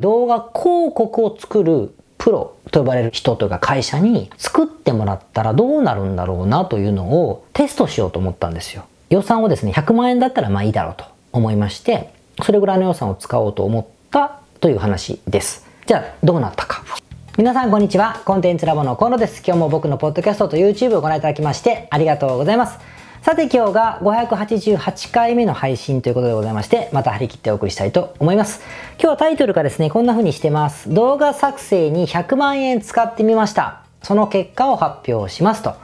動画広告を作るプロと呼ばれる人というか会社に作ってもらったらどうなるんだろうなというのをテストしようと思ったんですよ。予算をですね、100万円だったらまあいいだろうと思いまして、それぐらいの予算を使おうと思ったという話です。じゃあ、どうなったか。皆さんこんにちは。コンテンツラボの河野です。今日も僕のポッドキャストと YouTube をご覧いただきましてありがとうございます。さて今日が588回目の配信ということでございまして、また張り切ってお送りしたいと思います。今日はタイトルがですね、こんな風にしてます。動画作成に100万円使ってみました。その結果を発表しますと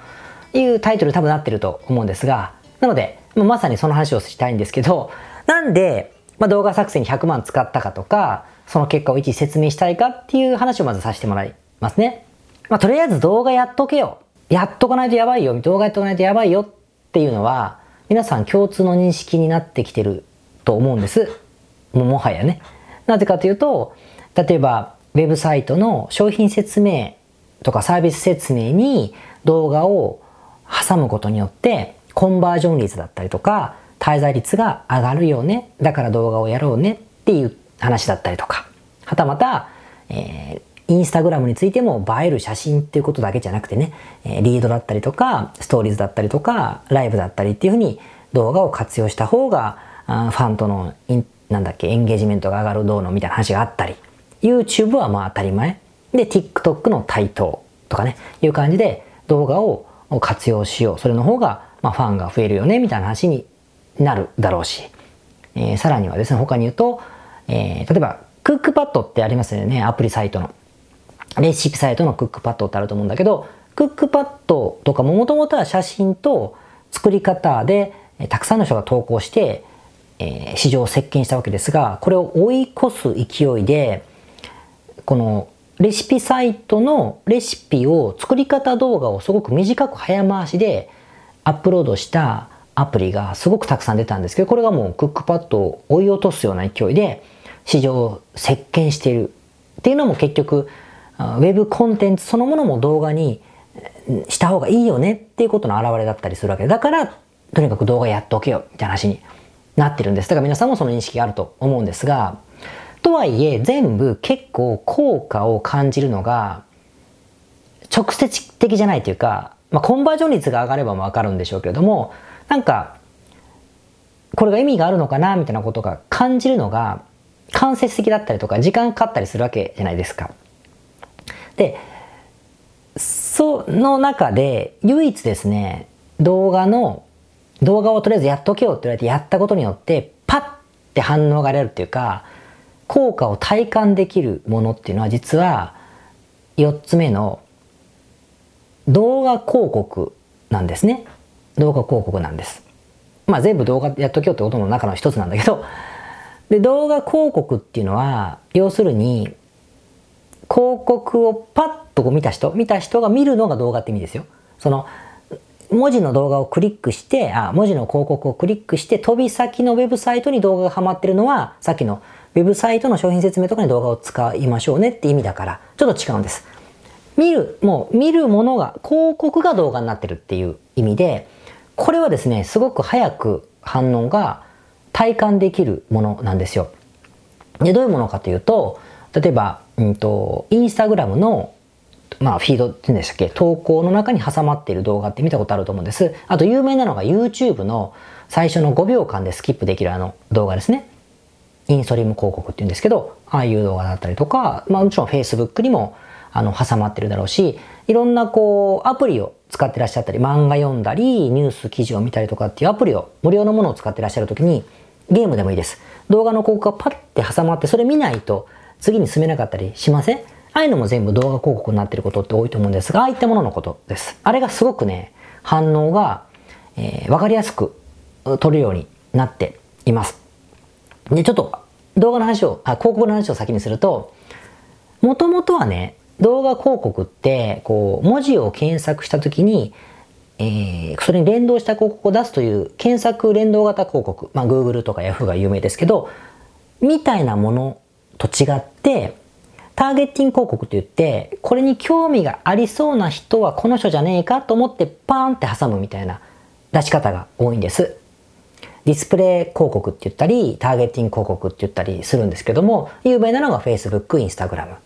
いうタイトル多分なってると思うんですが、なので、まさにその話をしたいんですけど、なんで、まあ、動画作成に100万使ったかとか、その結果を一時説明したいかっていう話をまずさせてもらいますね。まあ、とりあえず動画やっとけよ。やっとかないとやばいよ。動画やっとかないとやばいよっていうのは、皆さん共通の認識になってきてると思うんです。ももはやね。なぜかというと、例えば、ウェブサイトの商品説明とかサービス説明に動画を挟むことによって、コンバージョン率だったりとか、滞在率が上がるよね。だから動画をやろうねっていう話だったりとか。はたまた、えー、インスタグラムについても映える写真っていうことだけじゃなくてね、えリードだったりとか、ストーリーズだったりとか、ライブだったりっていうふうに動画を活用した方が、ファンとのなんだっけ、エンゲージメントが上がるどうのみたいな話があったり、YouTube はまあ当たり前。で、TikTok の台頭とかね、いう感じで動画を活用しよう。それの方が、まあ、ファンが増えるよね、みたいな話になるだろうし、えー、さらにはですね、他に言うと、えー、例えば、クックパッドってありますよね、アプリサイトの。レシピサイトのクックパッドってあると思うんだけど、クックパッドとかももともとは写真と作り方で、たくさんの人が投稿して、えー、市場を席巻したわけですが、これを追い越す勢いで、このレシピサイトのレシピを作り方動画をすごく短く早回しでアップロードしたアプリがすごくたくさん出たんですけど、これがもうクックパッドを追い落とすような勢いで市場を席巻している。っていうのも結局、ウェブコンテンツそのものも動画にした方がいいよねっていうことの表れだったりするわけ、だから、とにかく動画やっとけよみたいな話になってるんです。だから皆さんもその認識があると思うんですが、とはいえ全部結構効果を感じるのが直接的じゃないというか、まあ、コンバージョン率が上がればわかるんでしょうけれども、なんか、これが意味があるのかなみたいなことが感じるのが間接的だったりとか時間かかったりするわけじゃないですか。で、その中で唯一ですね、動画の、動画をとりあえずやっとけよって言われてやったことによってパッて反応が出るっていうか、効果を体感できるものっていうのは実は4つ目の動画広告なんですね。動画広告なんです。まあ全部動画やっときよってことの中の一つなんだけど、で、動画広告っていうのは、要するに、広告をパッとこう見た人、見た人が見るのが動画って意味ですよ。その、文字の動画をクリックして、あ、文字の広告をクリックして、飛び先のウェブサイトに動画がはまってるのは、さっきのウェブサイトの商品説明とかに動画を使いましょうねって意味だから、ちょっと違うんです。見る、もう見るものが、広告が動画になってるっていう意味で、これはですね、すごく早く反応が体感できるものなんですよ。で、どういうものかというと、例えば、うんと、インスタグラムの、まあ、フィードって言うんでしたっけ投稿の中に挟まっている動画って見たことあると思うんです。あと、有名なのが YouTube の最初の5秒間でスキップできるあの動画ですね。インストリム広告って言うんですけど、ああいう動画だったりとか、まあもちろん Facebook にもあの挟まってるだろうし、いろんなこうアプリを使ってらっしゃったり、漫画読んだり、ニュース記事を見たりとかっていうアプリを、無料のものを使ってらっしゃるときに、ゲームでもいいです。動画の広告がパッて挟まって、それ見ないと次に進めなかったりしません？ああいうのも全部動画広告になってることって多いと思うんですが、ああいったもののことです。あれがすごくね、反応が、えー、わかりやすく撮るようになっています。で、ちょっと動画の話を、あ、広告の話を先にすると、もともとはね、動画広告って、こう、文字を検索したときに、えー、それに連動した広告を出すという検索連動型広告、まあ、Google とか Yahoo が有名ですけど、みたいなものと違って、ターゲッティング広告って言って、これに興味がありそうな人はこの人じゃねえかと思ってパーンって挟むみたいな出し方が多いんです。ディスプレイ広告って言ったり、ターゲッティング広告って言ったりするんですけども、有名なのが Facebook、Instagram、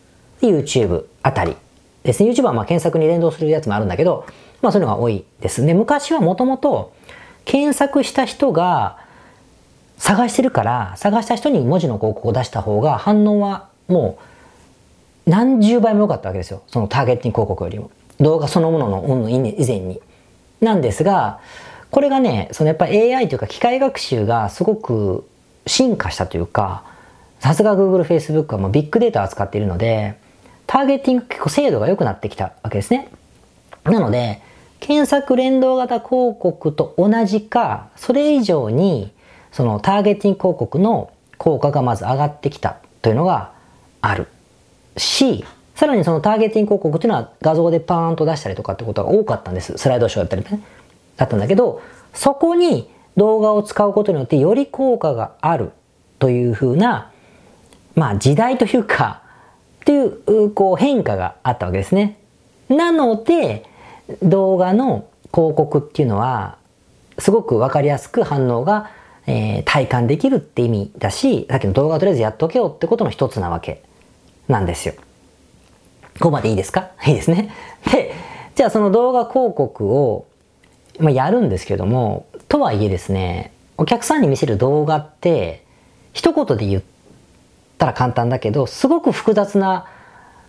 YouTube あたりですね。YouTube はまあ検索に連動するやつもあるんだけど、まあそういうのが多いですね。昔はもともと検索した人が探してるから、探した人に文字の広告を出した方が反応はもう何十倍も良かったわけですよ。そのターゲット広告よりも。動画そのものの云々以前に。なんですが、これがね、そのやっぱり AI というか機械学習がすごく進化したというか、さすが Google、Facebook はもうビッグデータを扱っているので、ターゲティング結構精度が良くなってきたわけですね。なので、検索連動型広告と同じか、それ以上に、そのターゲティング広告の効果がまず上がってきたというのがあるし、さらにそのターゲティング広告っていうのは画像でパーンと出したりとかってことが多かったんです。スライドショーだったりね。だったんだけど、そこに動画を使うことによってより効果があるというふうな、まあ時代というか、っていうこう変化があったわけですね。なので、動画の広告っていうのは、すごくわかりやすく反応が、えー、体感できるって意味だし、さっきの動画をとりあえずやっとけよってことの一つなわけなんですよ。ここまでいいですか？いいですね。で、じゃあその動画広告を、まあ、やるんですけども、とはいえですね、お客さんに見せる動画って、一言で言ったら簡単だけど、すごく複雑な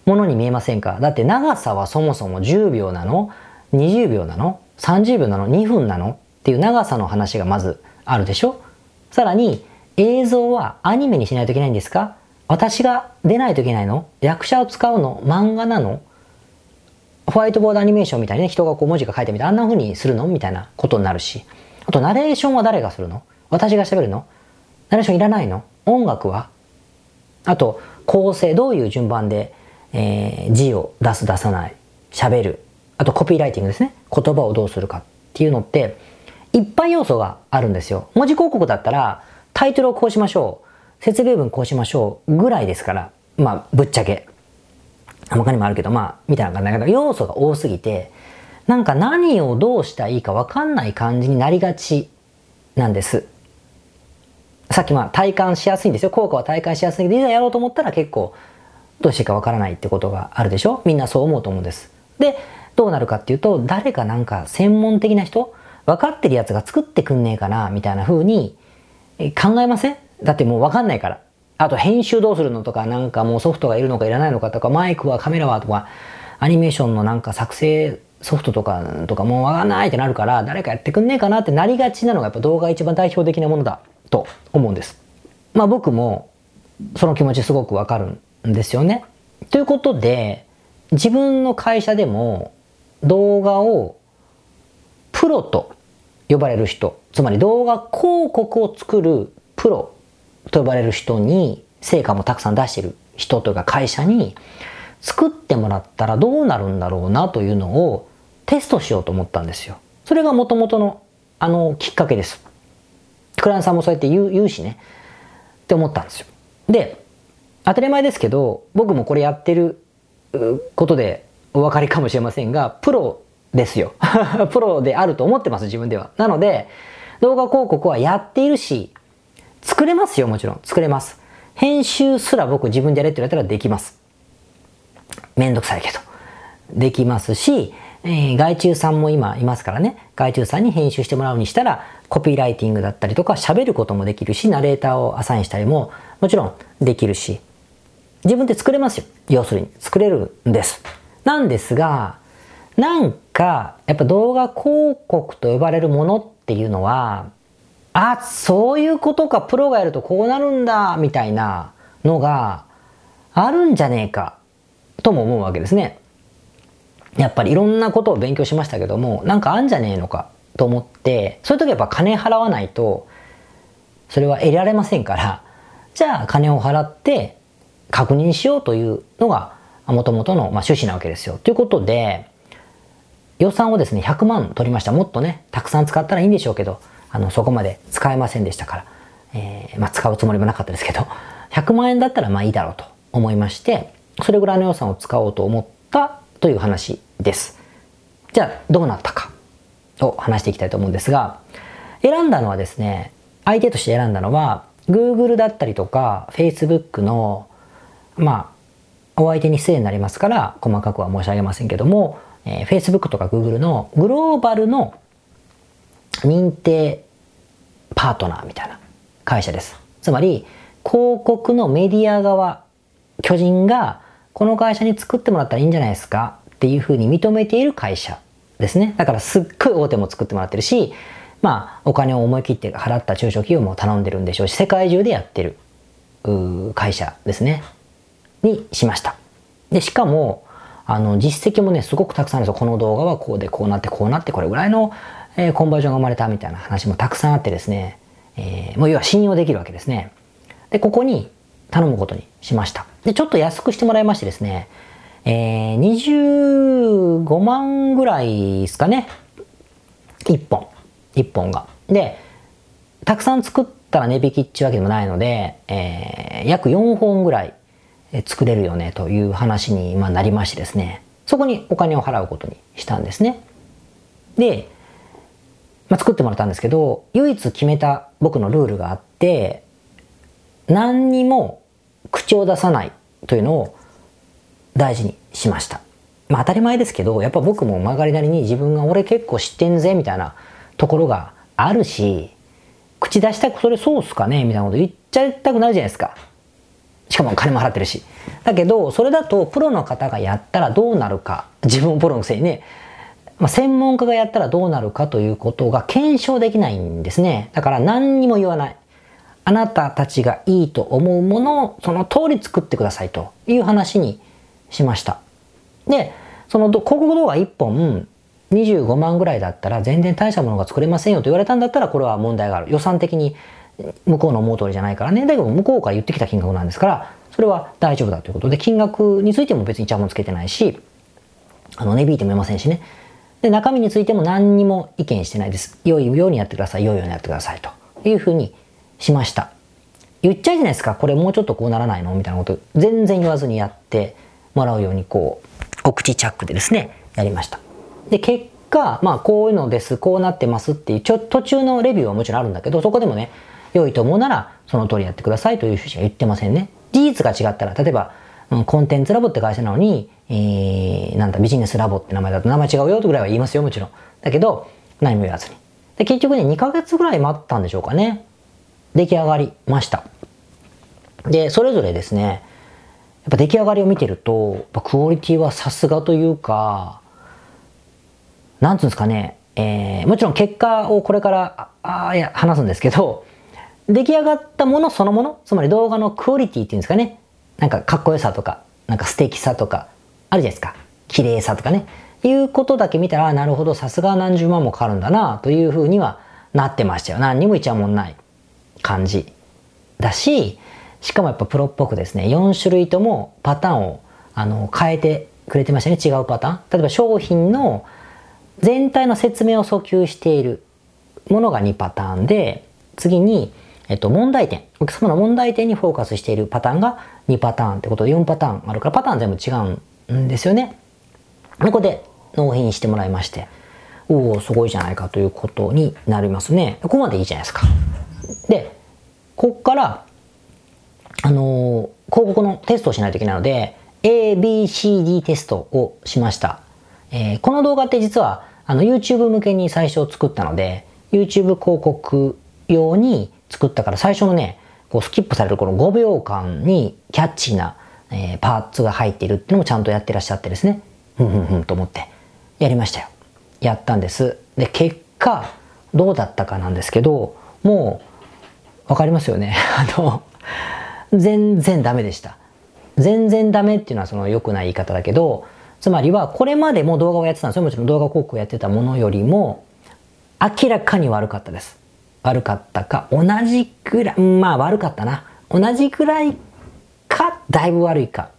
ものに見えませんか？だって長さはそもそも10秒なの20秒なの ?30 秒なの ?2 分なのっていう長さの話がまずあるでしょ？さらに映像はアニメにしないといけないんですか？私が出ないといけないの？役者を使うの？漫画なの？ホワイトボードアニメーションみたいにね、人がこう文字が書いてみて、あんな風にするの？みたいなことになるし。あと、ナレーションは誰がするの？私が喋るの？ナレーションいらないの？音楽は？あと、構成、どういう順番で、えー、字を出す、出さない、喋る、あとコピーライティングですね。言葉をどうするかっていうのって、いっぱい要素があるんですよ。文字広告だったら、タイトルをこうしましょう。説明文こうしましょう。ぐらいですから、まあ、ぶっちゃけ。他にもあるけど、まあ、みたいな感じだけど、要素が多すぎて、なんか何をどうしたらいいかわかんない感じになりがちなんです。さっきまあ体感しやすいんですよ。効果は体感しやすいけど、いざやろうと思ったら結構どうしていいかわからないってことがあるでしょみんなそう思うと思うんです。で、どうなるかっていうと、誰かなんか専門的な人、分かってるやつが作ってくんねえかな、みたいな風に考えません？だってもう分かんないから。あと編集どうするのとか、なんかもうソフトがいるのかいらないのかとか、マイクはカメラはとか、アニメーションのなんか作成ソフトとか、とかもう分かんないってなるから、誰かやってくんねえかなってなりがちなのがやっぱ動画一番代表的なものだと思うんです。まあ僕もその気持ちすごくわかるんですよね。ということで、自分の会社でも動画をプロと呼ばれる人、つまり動画広告を作るプロと呼ばれる人に成果もたくさん出してる人というか会社に作ってもらったらどうなるんだろうなというのをテストしようと思ったんですよ。それがもともとのあのきっかけです。クライアントさんもそうやって言う言うしねって思ったんですよ。で、当たり前ですけど僕もこれやってることでお分かりかもしれませんが、プロですよ。プロであると思ってます、自分では。なので、動画広告はやっているし、作れますよ、もちろん。作れます。編集すら僕自分でやれって言われたらできます。めんどくさいけど。できますし、えー、外注さんも今いますからね。外注さんに編集してもらうにしたら、コピーライティングだったりとか喋ることもできるし、ナレーターをアサインしたりももちろんできるし、自分で作れますよ。要するに。作れるんです。なんですが、なんか、やっぱ動画広告と呼ばれるものっていうのは、あ、そういうことか、プロがやるとこうなるんだ、みたいなのがあるんじゃねえか、とも思うわけですね。やっぱりいろんなことを勉強しましたけども、なんかあんじゃねえのかと思って、そういう時やっぱ金払わないと、それは得られませんから、じゃあ金を払って確認しようというのがもともとの、ま、趣旨なわけですよ。ということで、予算をですね、100万取りました。もっとね、たくさん使ったらいいんでしょうけど、あの、そこまで使えませんでしたから、えー、まあ、使うつもりもなかったですけど、100万円だったらまあいいだろうと思いまして、それぐらいの予算を使おうと思ったという話です。じゃあ、どうなったかを話していきたいと思うんですが、選んだのはですね、相手として選んだのは Google だったりとか Facebook のまあお相手に失礼になりますから細かくは申し上げませんけども、えー、Facebook とか Google のグローバルの認定パートナーみたいな会社です。つまり広告のメディア側巨人がこの会社に作ってもらったらいいんじゃないですかっていうふうに認めている会社ですね。だからすっごい大手も作ってもらってるし、まあお金を思い切って払った中小企業も頼んでるんでしょうし、世界中でやってる会社ですね。にしました。で、しかも、あの、実績もね、すごくたくさんあるんですよ。この動画はこうで、こうなって、こうなって、これぐらいの、えー、コンバージョンが生まれたみたいな話もたくさんあってですね、えー、もう要は信用できるわけですね。で、ここに頼むことにしました。で、ちょっと安くしてもらいましてですね、えー、25万ぐらいですかね。1本。1本が。で、たくさん作ったら値引きっていうわけでもないので、えー、約4本ぐらい作れるよねという話になりましてですね、そこにお金を払うことにしたんですね。で、まあ、作ってもらったんですけど、唯一決めた僕のルールがあって、何にも口を出さないというのを大事にしました。まあ当たり前ですけど、やっぱ僕も曲がりなりに自分が俺結構知ってんぜみたいなところがあるし、口出したくそれそうっすかねみたいなこと言っちゃいたくなるじゃないですか。しかも金も払ってるし。だけど、それだとプロの方がやったらどうなるか。自分もプロのくせにね、まあ、専門家がやったらどうなるかということが検証できないんですね。だから何にも言わない。あなたたちがいいと思うものをその通り作ってくださいという話にしました。で、その広告動画1本25万ぐらいだったら全然大したものが作れませんよと言われたんだったらこれは問題がある。予算的に向こうの思う通りじゃないからね。だけど向こうから言ってきた金額なんですから、それは大丈夫だということで、金額についても別にチャーもつけてないし、あの、値引いてもいませんしね。で、中身についても何にも意見してないです。良いようにやってください。良いようにやってください。というふうにしました。言っちゃうじゃないですか。これもうちょっとこうならないの？みたいなこと全然言わずにやってもらうようにこう、お口チャックでですね、やりました。で、結果、まあこういうのです、こうなってますっていうちょ途中のレビューはもちろんあるんだけど、そこでもね、良いと思うならその通りやってくださいという趣旨は言ってませんね。事実が違ったら、例えば、コンテンツラボって会社なのに、えー、なんだ、ビジネスラボって名前だと名前違うよとぐらいは言いますよ、もちろん。だけど、何も言わずに。で、結局ね、2ヶ月ぐらい待ったんでしょうかね。出来上がりました。で、それぞれですね、やっぱ出来上がりを見てると、クオリティはさすがというか、なんつうんですかね、えー、もちろん結果をこれからああいや話すんですけど、出来上がったものそのもの、つまり動画のクオリティっていうんですかね、なんかかっこよさとか、なんか素敵さとか、あるじゃないですか。綺麗さとかね。いうことだけ見たら、なるほど、さすが何十万もかかるんだな、というふうにはなってましたよ。何にもいちゃもんない感じ。だし、しかもやっぱプロっぽくですね、4種類ともパターンをあの変えてくれてましたね、違うパターン。例えば商品の全体の説明を訴求しているものが2パターンで、次に、えっと、問題点。お客様の問題点にフォーカスしているパターンが2パターンってことで4パターンあるから、パターン全部違うんですよね。ここで納品してもらいまして、おお、すごいじゃないかということになりますね。ここまでいいじゃないですか。で、こっから、あのー、広告のテストをしないといけないので、A, B, C, D テストをしました。えー、この動画って実は、あの、YouTube 向けに最初作ったので、YouTube 広告用に作ったから最初のね、こうスキップされるこの5秒間にキャッチーな、えー、パーツが入っているっていうのもちゃんとやってらっしゃってですね、ふんふんふんと思ってやりましたよ。やったんです。で、結果、どうだったかなんですけど、もう、わかりますよね。あの、全然ダメでした。全然ダメっていうのはその良くない言い方だけど、つまりはこれまでも動画をやってたんですよ。もちろん動画広告をやってたものよりも明らかに悪かったです。悪かったか、同じくらい、まあ悪かったな。同じくらいか、だいぶ悪いか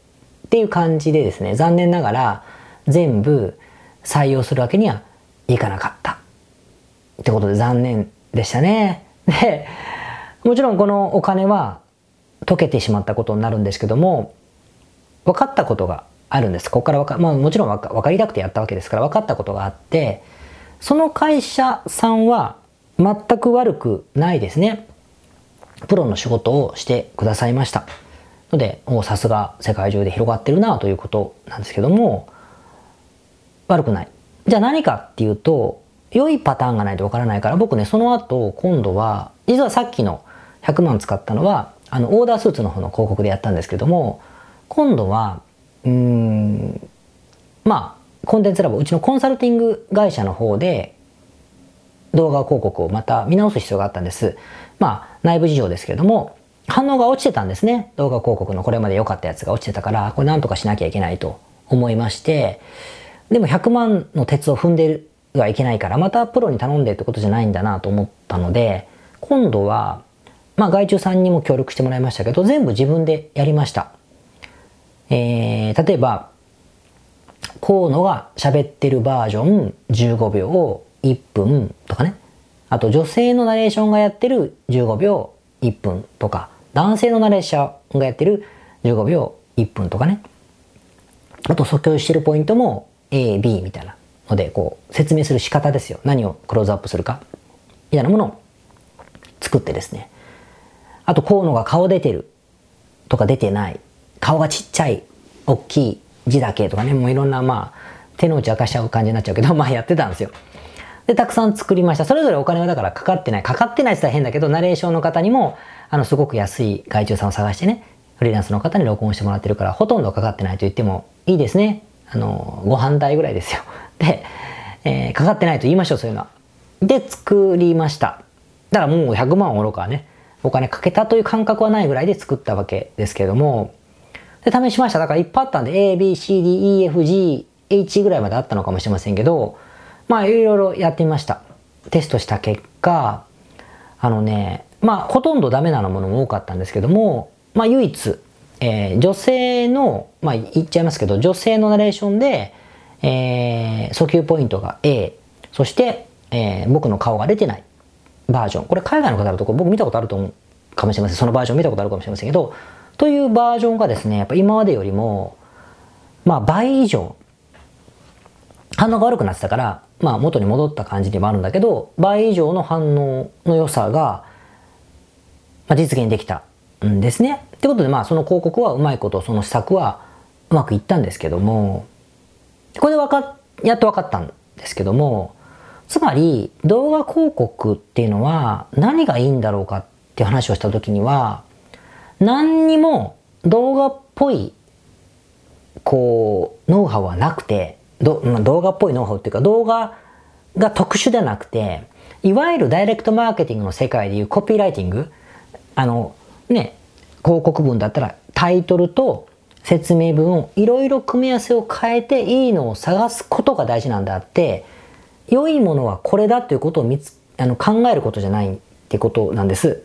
っていう感じでですね、残念ながら全部採用するわけにはいかなかった。ってことで残念でしたね。で、もちろんこのお金は溶けてしまったことになるんですけども、分かったことがあるんです。ここから分か、まあもちろん分かりたくてやったわけですから分かったことがあって、その会社さんは全く悪くないですね。プロの仕事をしてくださいました。ので、もうさすが世界中で広がってるなということなんですけども、悪くない。じゃあ何かっていうと、良いパターンがないとわからないから、僕ね、その後、今度は、実はさっきの100万使ったのは、あの、オーダースーツの方の広告でやったんですけども、今度は、うーん、まあ、コンテンツラボ、うちのコンサルティング会社の方で、動画広告をまた見直す必要があったんです。まあ、内部事情ですけれども、反応が落ちてたんですね。動画広告のこれまで良かったやつが落ちてたから、これなんとかしなきゃいけないと思いまして、でも100万の鉄を踏んではいけないから、またプロに頼んでってことじゃないんだなと思ったので、今度は、まあ外注さんにも協力してもらいましたけど、全部自分でやりました。えー、例えば、河野が喋ってるバージョン15秒を1分とかね。あと女性のナレーションがやってる15秒1分とか、男性のナレーションがやってる15秒1分とかね。あと訴求してるポイントも A、B みたいなので、こう説明する仕方ですよ。何をクローズアップするか。みたいなものを作ってですね。あと河野が顔出てるとか出てない。顔がちっちゃい、大きい字だけとかね、もういろんなまあ手の内明かしちゃう感じになっちゃうけど、まあやってたんですよ。で、たくさん作りました。それぞれお金はだからかかってない。かかってないって言ったら変だけど、ナレーションの方にも、あの、すごく安い外注さんを探してね、フリーランスの方に録音してもらってるから、ほとんどかかってないと言ってもいいですね。あの、ご飯代ぐらいですよ。で、えー、かかってないと言いましょう、そういうのは。で、作りました。だからもう100万愚かね、お金かけたという感覚はないぐらいで作ったわけですけれども、で、試しました。だからいっぱいあったんで、A, B, C, D, E, F, G, H ぐらいまであったのかもしれませんけど、まあいろいろやってみました。テストした結果、あのね、まあほとんどダメなものも多かったんですけども、まあ唯一、えー、女性の、まあ言っちゃいますけど、女性のナレーションで、えー、訴求ポイントが A、そして、えー、僕の顔が出てないバージョン。これ海外の方だと僕見たことあると思うかもしれません。そのバージョン見たことあるかもしれませんけど、というバージョンがですね、やっぱ今までよりも、まあ倍以上、反応が悪くなってたから、まあ元に戻った感じでもあるんだけど、倍以上の反応の良さが、まあ、実現できたんですね。ってことでまあその広告はうまいこと、その施策はうまくいったんですけども、これでわかやっと分かったんですけども、つまり動画広告っていうのは何がいいんだろうかっていう話をした時には、何にも動画っぽい、こう、ノウハウはなくて、ど、まあ、動画っぽいノウハウっていうか動画が特殊でなくて、いわゆるダイレクトマーケティングの世界でいうコピーライティング、あの、ね、広告文だったらタイトルと説明文をいろいろ組み合わせを変えていいのを探すことが大事なんだって、良いものはこれだということを見つあの考えることじゃないってことなんです。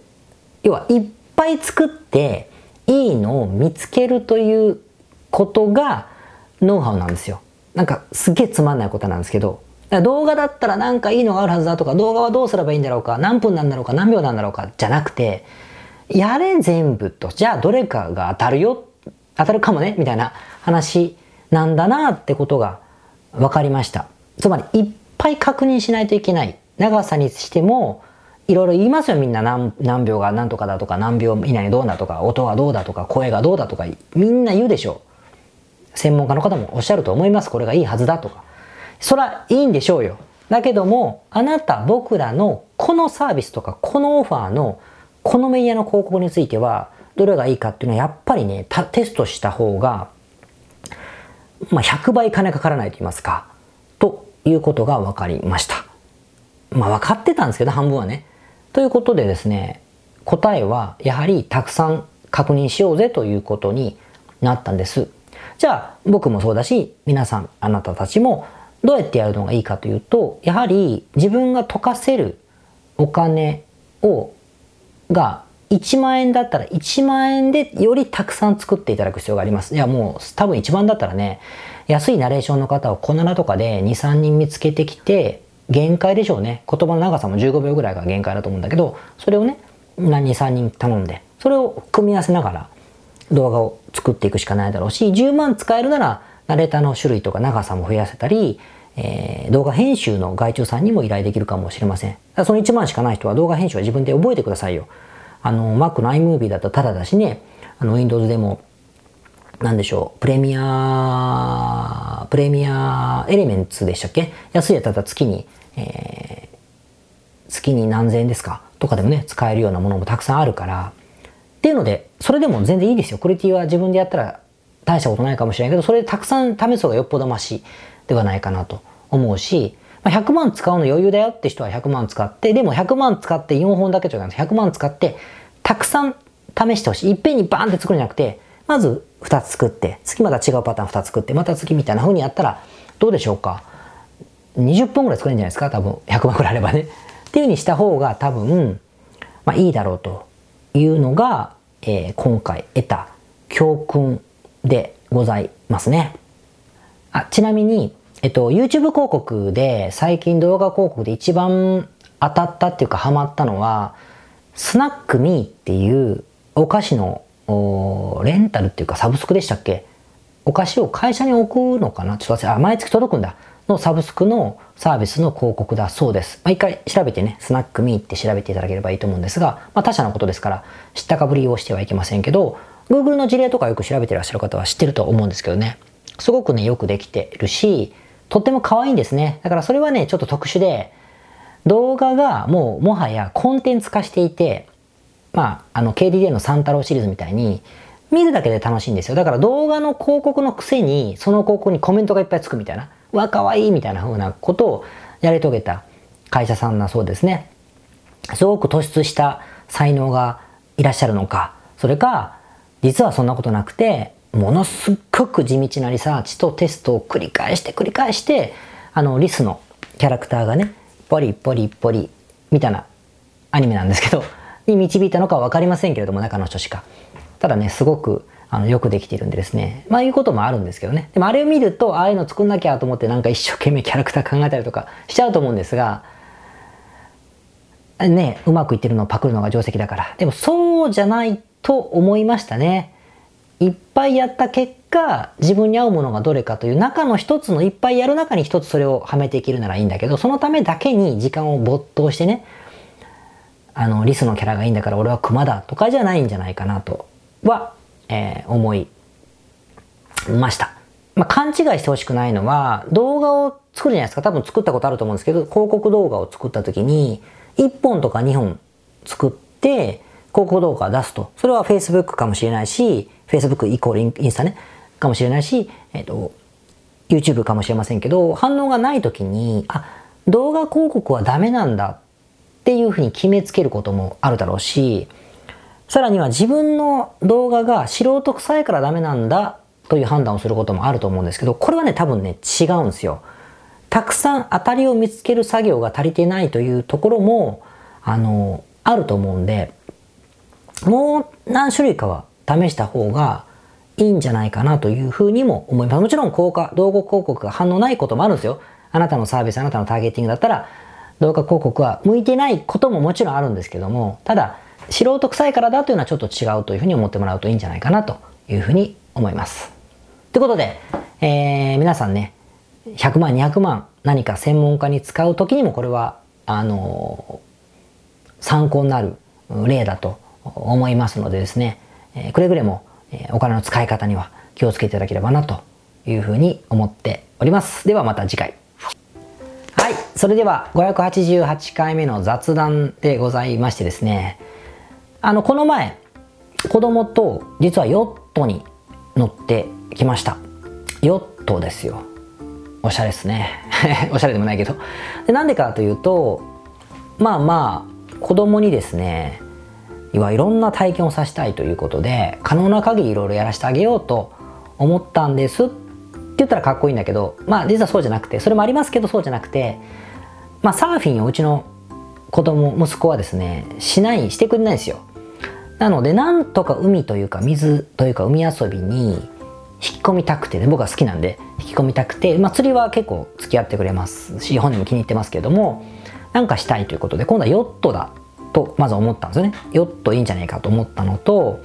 要は、いっぱい作っていいのを見つけるということがノウハウなんですよ。なんかすげえつまんないことなんですけど、動画だったらなんかいいのがあるはずだとか、動画はどうすればいいんだろうか、何分なんだろうか、何秒なんだろうか、じゃなくて、やれ全部と、じゃあどれかが当たるよ、当たるかもね、みたいな話なんだなってことが分かりました。つまり、いっぱい確認しないといけない。長さにしても、いろいろ言いますよ、みんな何何秒が何とかだとか、何秒以内にどうだとか、音はどうだとか、声がどうだとか、みんな言うでしょう。専門家の方もおっしゃると思います。これがいいはずだとか。そらいいんでしょうよ。だけども、あなた、僕らのこのサービスとか、このオファーの、このメディアの広告については、どれがいいかっていうのはやっぱりね、テストした方が、まあ、100倍金かからないと言いますか、ということが分かりました。まあ分かってたんですけど、半分はね。ということでですね、答えはやはりたくさん確認しようぜということになったんです。じゃあ僕もそうだし、皆さん、あなたたちもどうやってやるのがいいかというと、やはり自分が溶かせるお金を、が1万円だったら1万円でよりたくさん作っていただく必要があります。いやもう多分1万だったらね、安いナレーションの方をこんなとかで2、3人見つけてきて、限界でしょうね。言葉の長さも15秒ぐらいが限界だと思うんだけど、それをね、何、2、3人頼んで、それを組み合わせながら動画を作っていくしかないだろうし、10万使えるなら、ナレーターの種類とか長さも増やせたり、えー、動画編集の外注さんにも依頼できるかもしれません。その1万しかない人は動画編集は自分で覚えてくださいよ。あの、Mac の iMovie だとただだしね、あの、Windows でも、なんでしょう、プレミア、プレミアエレメンツでしたっけ？安いやつだったら月に、えー、月に何千円ですか？とかでもね、使えるようなものもたくさんあるから、っていうので、それでも全然いいですよ。クオリティは自分でやったら大したことないかもしれないけど、それでたくさん試す方がよっぽどマシではないかなと思うし、ま100万使うの余裕だよって人は100万使って、でも100万使って4本だけじゃなくて100万使って、たくさん試してほしい。いっぺんにバーンって作るんじゃなくて、まず2つ作って、次また違うパターン2つ作って、また次みたいな風にやったら、どうでしょうか。20本ぐらい作れるんじゃないですか多分。100万くらいあればね。っていう風にした方が多分、まあいいだろうというのが、えー、今回得た教訓でございますね。あ、ちなみに、えっと、YouTube 広告で最近動画広告で一番当たったっていうかハマったのは、スナックミーっていうお菓子のレンタルっていうかサブスクでしたっけ？お菓子を会社に置くのかな？ちょっと忘れ、あ、毎月届くんだ。のサブスクのサービスの広告だそうです。まあ、一回調べてね、スナックミーって調べていただければいいと思うんですが、まあ、他社のことですから、知ったかぶりをしてはいけませんけど、Google の事例とかよく調べてらっしゃる方は知ってると思うんですけどね。すごくね、よくできてるし、とっても可愛いんですね。だからそれはね、ちょっと特殊で、動画がもうもはやコンテンツ化していて、まあ、あの KDD の三太郎シリーズみたいに、見るだけで楽しいんですよ。だから動画の広告のくせに、その広告にコメントがいっぱいつくみたいな。うわ、かわいいみたいな風なことをやり遂げた会社さんだそうですね。すごく突出した才能がいらっしゃるのか、それか、実はそんなことなくて、ものすっごく地道なリサーチとテストを繰り返して繰り返して、あの、リスのキャラクターがね、ポリポリポリみたいなアニメなんですけど、に導いたのかは分かりませんけれども、中の人しか。ただね、すごくあのよくできているんでですね。まあいうこともあるんですけどね。でもあれを見ると、ああいうの作んなきゃと思ってなんか一生懸命 キャラクター考えたりとかしちゃうと思うんですが、ね、うまくいってるのをパクるのが定石だから。でもそうじゃないと思いましたね。いっぱいやった結果、自分に合うものがどれかという中の一つのいっぱいやる中に一つそれをはめていけるならいいんだけど、そのためだけに時間を没頭してね、あの、リスのキャラがいいんだから俺はクマだとかじゃないんじゃないかなとは、えー、思いました。まあ、勘違いしてほしくないのは、動画を作るじゃないですか。多分作ったことあると思うんですけど、広告動画を作った時に、1本とか2本作って、広告動画を出すと。それは Facebook かもしれないし、Facebook イコールインスタね、かもしれないし、えっ、ー、と、YouTube かもしれませんけど、反応がない時に、あ、動画広告はダメなんだっていうふうに決めつけることもあるだろうし、さらには自分の動画が素人臭いからダメなんだという判断をすることもあると思うんですけど、これはね、多分ね、違うんですよ。たくさん当たりを見つける作業が足りてないというところも、あの、あると思うんで、もう何種類かは試した方がいいんじゃないかなというふうにも思います。もちろん効果、動画広告が反応ないこともあるんですよ。あなたのサービス、あなたのターゲティングだったら、動画広告は向いてないことももちろんあるんですけども、ただ、素人臭いからだというのはちょっと違うというふうに思ってもらうといいんじゃないかなというふうに思います。ということで、えー、皆さんね、100万、200万何か専門家に使う時にもこれは、あのー、参考になる例だと思いますのでですね、えー、くれぐれも、えお金の使い方には気をつけていただければなというふうに思っております。ではまた次回。はい。それでは588回目の雑談でございましてですね、あの、この前、子供と実はヨットに乗ってきました。ヨットですよ。おしゃれですね。おしゃれでもないけど。でなんでかというと、まあまあ、子供にですね、いわいろんな体験をさせたいということで、可能な限りいろいろやらせてあげようと思ったんですって言ったらかっこいいんだけど、まあ実はそうじゃなくて、それもありますけどそうじゃなくて、まあサーフィンをうちの子供、息子はですね、しない、してくれないんですよ。なのでなんとか海というか水というか海遊びに引き込みたくて、ね、僕は好きなんで引き込みたくて、まあ、釣りは結構付き合ってくれますし本人も気に入ってますけれどもなんかしたいということで今度はヨットだとまず思ったんですよね。ヨットいいんじゃないかと思ったのと、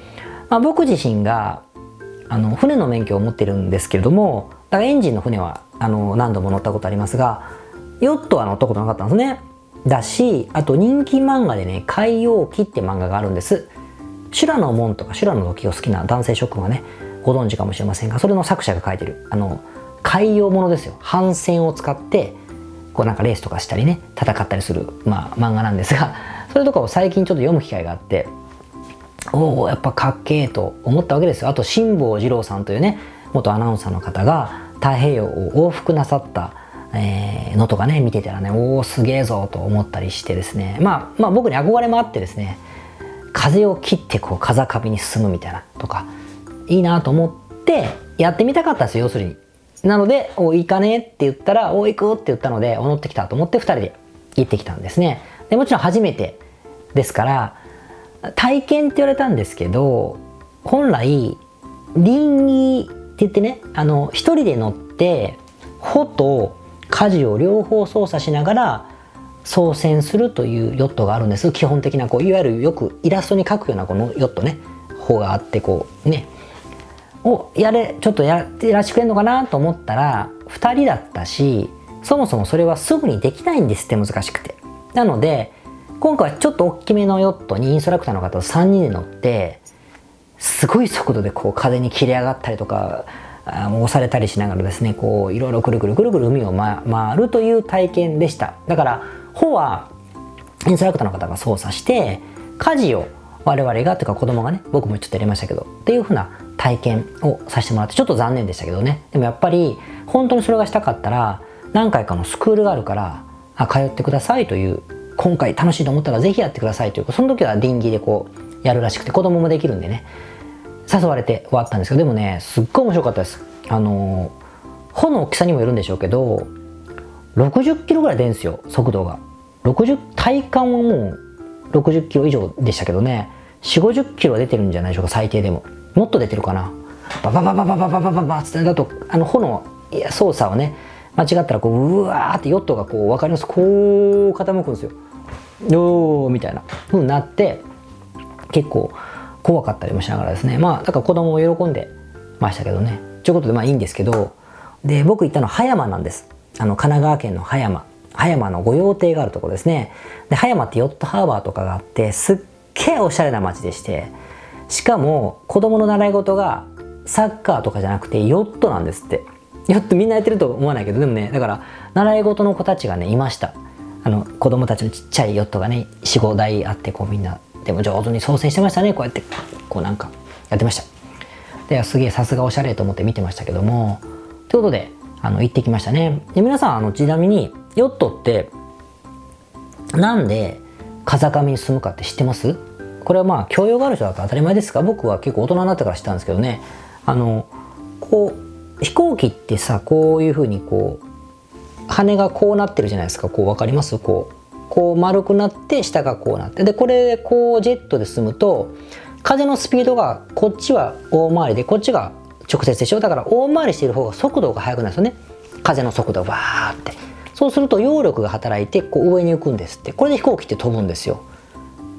まあ、僕自身があの船の免許を持ってるんですけれどもだからエンジンの船はあの何度も乗ったことありますがヨットは乗ったことなかったんですね。だしあと人気漫画でね「海洋記」って漫画があるんです。修羅の門とか修羅の時を好きな男性諸君はねご存知かもしれませんがそれの作者が書いてるあの海洋ものですよ。帆船を使ってこうなんかレースとかしたりね戦ったりする、まあ、漫画なんですがそれとかを最近ちょっと読む機会があっておおやっぱかっけえと思ったわけですよ。あと辛坊治郎さんというね元アナウンサーの方が太平洋を往復なさったえー、のとかね見てたらねおおすげえぞと思ったりしてですね。まあまあ僕に憧れもあってですね風を切ってこう風上に進むみたいなとかいいなと思ってやってみたかったんですよ要するになので「お行かね?」って言ったら「お行く?」って言ったので「お乗ってきた」と思って2人で行ってきたんですねでもちろん初めてですから体験って言われたんですけど本来臨儀って言ってねあの一人で乗って帆と舵を両方操作しながら操船するというヨットがあるんです。基本的なこういわゆるよくイラストに描くようなこのヨットね。帆があってこうね。をやれちょっとやってらしてくれるのかなと思ったら2人だったしそもそもそれはすぐにできないんですって難しくて。なので今回はちょっと大きめのヨットにインストラクターの方と3人で乗ってすごい速度でこう風に切れ上がったりとか押されたりしながらですねこういろいろくるくるくるくる海を、ま、回るという体験でした。だから帆はインストラクターの方が操作して舵を我々がというか子供がね僕もちょっとやりましたけどっていうふうな体験をさせてもらってちょっと残念でしたけどね。でもやっぱり本当にそれがしたかったら何回かのスクールがあるからあ通ってくださいという今回楽しいと思ったらぜひやってくださいというその時は臨機でこうやるらしくて子供もできるんでね誘われて終わったんですけどでもねすっごい面白かったです。あの穂の大きさにもよるんでしょうけど60キロぐらい出るんですよ速度が。60体感はもう60キロ以上でしたけどね。4 5 0キロは出てるんじゃないでしょうか最低でも。もっと出てるかな。ババババババババババってだとあの炎の操作をね間違ったらこううわーってヨットがこう分かりますこう傾くんですよおーみたいなふうになって結構怖かったりもしながらですねまあだから子供も喜んでましたけどねということでまあいいんですけどで僕行ったのは葉山なんですあの神奈川県の葉山。葉山の御用邸があるところですね。で葉山ってヨットハーバーとかがあってすっげえおしゃれな街でしてしかも子供の習い事がサッカーとかじゃなくてヨットなんですって。ヨットみんなやってると思わないけどでもねだから習い事の子たちがねいました。あの子供たちのちっちゃいヨットがね45台あってこうみんなでも上手に操船してましたね。こうやってこうなんかやってました。ですげえさすがおしゃれと思って見てましたけども。ということであの行ってきましたね。で皆さんあのちなみにヨットってなんで風上に進むかって知ってます？これはまあ教養がある人だと当たり前ですが僕は結構大人になってから知ったんですけどね。あのこう飛行機ってさこういうふうにこう羽がこうなってるじゃないですか。こう分かります？こう。こう丸くなって下がこうなって。でこれでこうジェットで進むと風のスピードがこっちは大回りでこっちが直接でしょ？だから大回りしている方が速度が速くなるんですよね。風の速度がわーって。そうすると揚力が働いてこう上に浮くんですって。これで飛行機って飛ぶんですよ。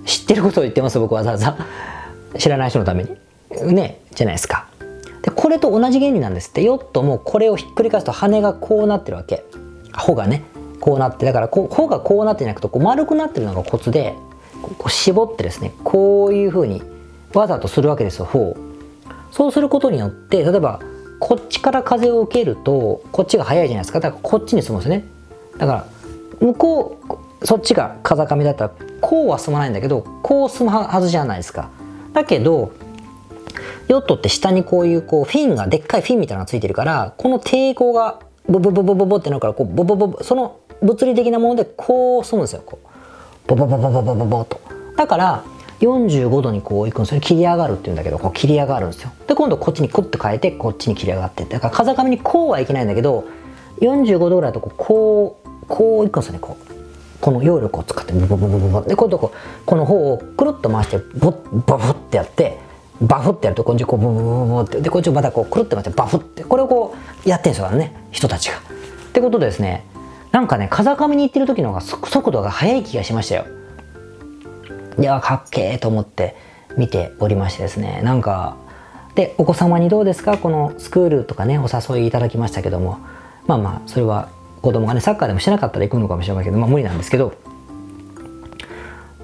知ってることを言ってます？僕わざわざ。知らない人のために。ねじゃないですか。でこれと同じ原理なんですって。ヨットもこれをひっくり返すと羽がこうなってるわけ。帆がね。こうなってだからこう帆がこうなってなくてこう丸くなってるのがコツでこう絞ってですねこういうふうにわざとするわけですよ帆を。そうすることによって例えばこっちから風を受けるとこっちが速いじゃないですか。だからこっちに進むんですね。だから向こうそっちが風上だったらこうは進まないんだけどこう進むはずじゃないですか。だけどヨットって下にこういうこうフィンがでっかいフィンみたいなのがついてるからこの抵抗がボボボボボボってなるからこうボボボボその物理的なものでこう進むんですよ。こうボボボボボボボボと。だから45度にこういくんですよ。切り上がるっていうんだけどこう切り上がるんですよ。で今度こっちにクッと変えてこっちに切り上がって。だから風上にこうはいけないんだけど45度ぐらいだとこうこうこういくんですよねこう。この揚力を使ってボボボボボボで今度こうこの方をくるっと回してボッバフってやってバフってやるとこっちこうボボボボボって。でこっちをまたこうくるって回ってバフって。これをこうやってんですよね人たちが。ってことでですねなんかね風上に行ってる時の方が速度が速い気がしましたよ。いやかっけえと思って見ておりましてですね。なんかでお子様にどうですか？このスクールとかねお誘いいただきましたけども。まあまあそれは子供がねサッカーでもしてなかったら行くのかもしれないけどまあ無理なんですけど。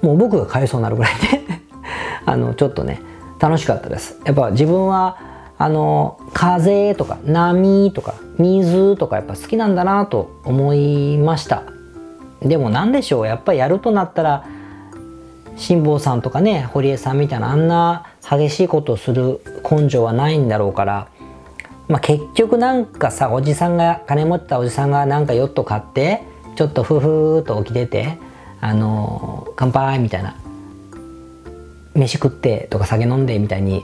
もう僕が通いそうになるぐらいで。あのちょっとね楽しかったです。やっぱ自分はあの風とか波とか水とかやっぱ好きなんだなと思いました。でも何でしょう？やっぱりやるとなったら辛坊さんとかね堀江さんみたいなあんな激しいことをする根性はないんだろうから、まあ、結局なんかさおじさんが金持ったおじさんがなんかヨット買ってちょっとふふーと起きててあの乾杯みたいな飯食ってとか酒飲んでみたいに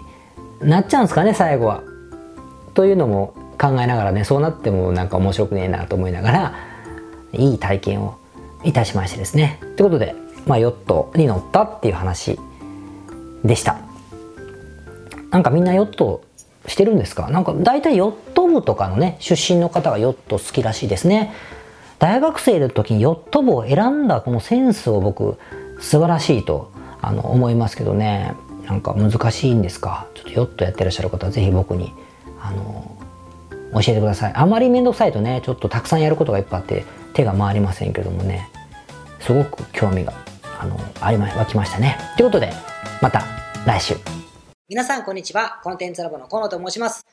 なっちゃうんですかね最後は。というのも考えながらねそうなってもなんか面白くねえなと思いながらいい体験をいたしましてですね。ということで、まあ、ヨットに乗ったっていう話でした。なんかみんなヨットしてるんですか？なんか大体ヨット部とかのね出身の方がヨット好きらしいですね。大学生の時にヨット部を選んだこのセンスを僕素晴らしいとあの思いますけどね。なんか難しいんですか？ちょっとヨットやってらっしゃる方は是非僕にあの教えてください。あまり面倒くさいとねちょっとたくさんやることがいっぱいあって手が回りませんけどもね。すごく興味が。あのありま湧きましたね。ということでまた来週。皆さんこんにちは。コンテンツラボの河野と申します。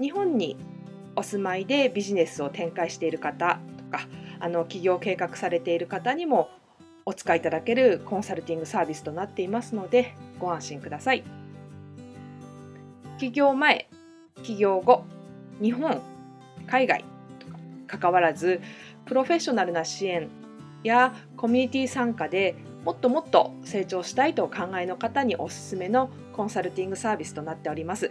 日本にお住まいでビジネスを展開している方とかあの起業計画されている方にもお使いいただけるコンサルティングサービスとなっていますのでご安心ください。起業前起業後日本海外とかかわらずプロフェッショナルな支援やココミュニティ参加でもっともっと成長したいとお考えの方におすすめのコンサルティングサービスとなっております。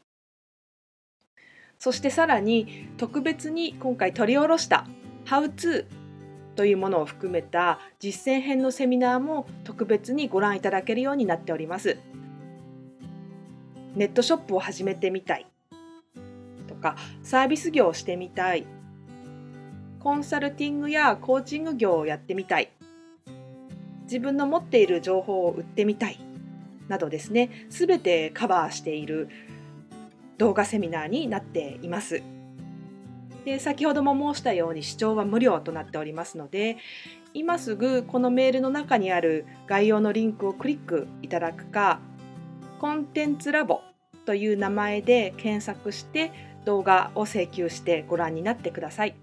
そしてさらに特別に今回取り下ろした「How to」というものを含めた実践編のセミナーも特別にご覧いただけるようになっております。ネットショップを始めてみたい。とかサービス業をしてみたい。コンサルティングやコーチング業をやってみたい。自分の持っている情報を売ってみたい。などですね。全てカバーしている動画セミナーになっています。で先ほども申したように視聴は無料となっておりますので今すぐこのメールの中にある概要のリンクをクリックいただくかコンテンツラボという名前で検索して動画を請求してご覧になってください。